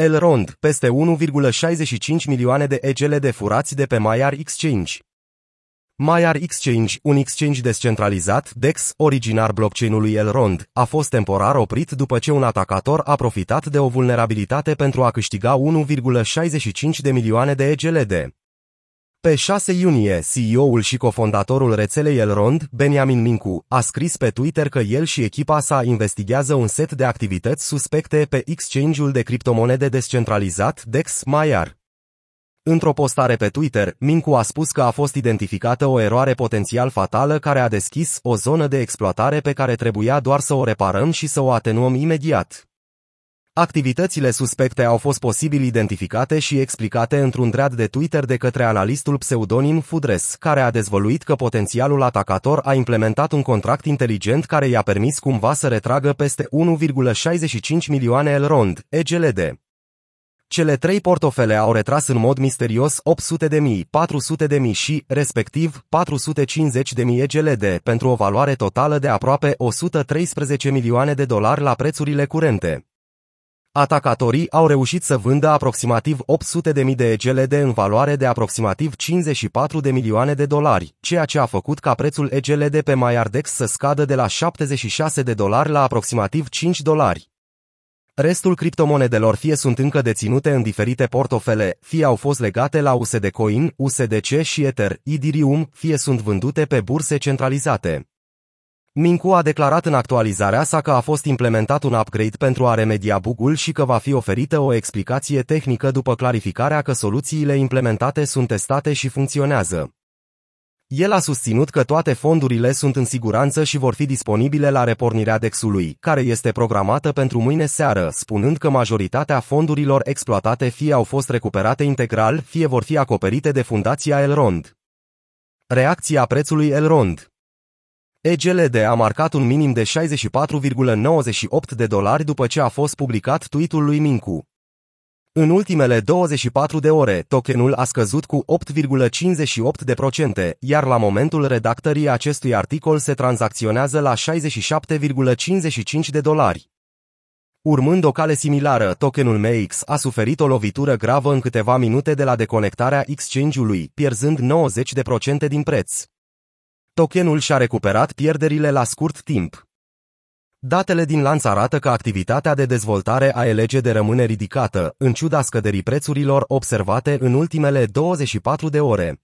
Elrond, peste 1,65 milioane de EGL de furați de pe Maiar Exchange. Maiar Exchange, un exchange descentralizat, DEX, originar blockchain-ului Elrond, a fost temporar oprit după ce un atacator a profitat de o vulnerabilitate pentru a câștiga 1,65 de milioane de EGLD. Pe 6 iunie, CEO-ul și cofondatorul rețelei Elrond, Benjamin Mincu, a scris pe Twitter că el și echipa sa investigează un set de activități suspecte pe exchange-ul de criptomonede descentralizat DEX Maiar. Într-o postare pe Twitter, Mincu a spus că a fost identificată o eroare potențial fatală care a deschis o zonă de exploatare pe care trebuia doar să o reparăm și să o atenuăm imediat. Activitățile suspecte au fost posibil identificate și explicate într-un dread de Twitter de către analistul pseudonim Fudres, care a dezvăluit că potențialul atacator a implementat un contract inteligent care i-a permis cumva să retragă peste 1,65 milioane Elrond, EGLD. Cele trei portofele au retras în mod misterios 800 de mii, 400 de mii și, respectiv, 450 de mii EGLD pentru o valoare totală de aproape 113 milioane de dolari la prețurile curente. Atacatorii au reușit să vândă aproximativ 800 de mii de EGLD în valoare de aproximativ 54 de milioane de dolari, ceea ce a făcut ca prețul EGLD pe MyArdex să scadă de la 76 de dolari la aproximativ 5 dolari. Restul criptomonedelor fie sunt încă deținute în diferite portofele, fie au fost legate la USD Coin, USDC și Ether, Ethereum, fie sunt vândute pe burse centralizate. Mincu a declarat în actualizarea sa că a fost implementat un upgrade pentru a remedia bugul și că va fi oferită o explicație tehnică după clarificarea că soluțiile implementate sunt testate și funcționează. El a susținut că toate fondurile sunt în siguranță și vor fi disponibile la repornirea DEX-ului, care este programată pentru mâine seară, spunând că majoritatea fondurilor exploatate fie au fost recuperate integral, fie vor fi acoperite de fundația Elrond. Reacția prețului Elrond EGLD a marcat un minim de 64,98 de dolari după ce a fost publicat tweet-ul lui Mincu. În ultimele 24 de ore, tokenul a scăzut cu 8,58%, iar la momentul redactării acestui articol se tranzacționează la 67,55 de dolari. Urmând o cale similară, tokenul MX a suferit o lovitură gravă în câteva minute de la deconectarea exchange-ului, pierzând 90% din preț. Tokenul și-a recuperat pierderile la scurt timp. Datele din lanț arată că activitatea de dezvoltare a LGD rămâne ridicată, în ciuda scăderii prețurilor observate în ultimele 24 de ore.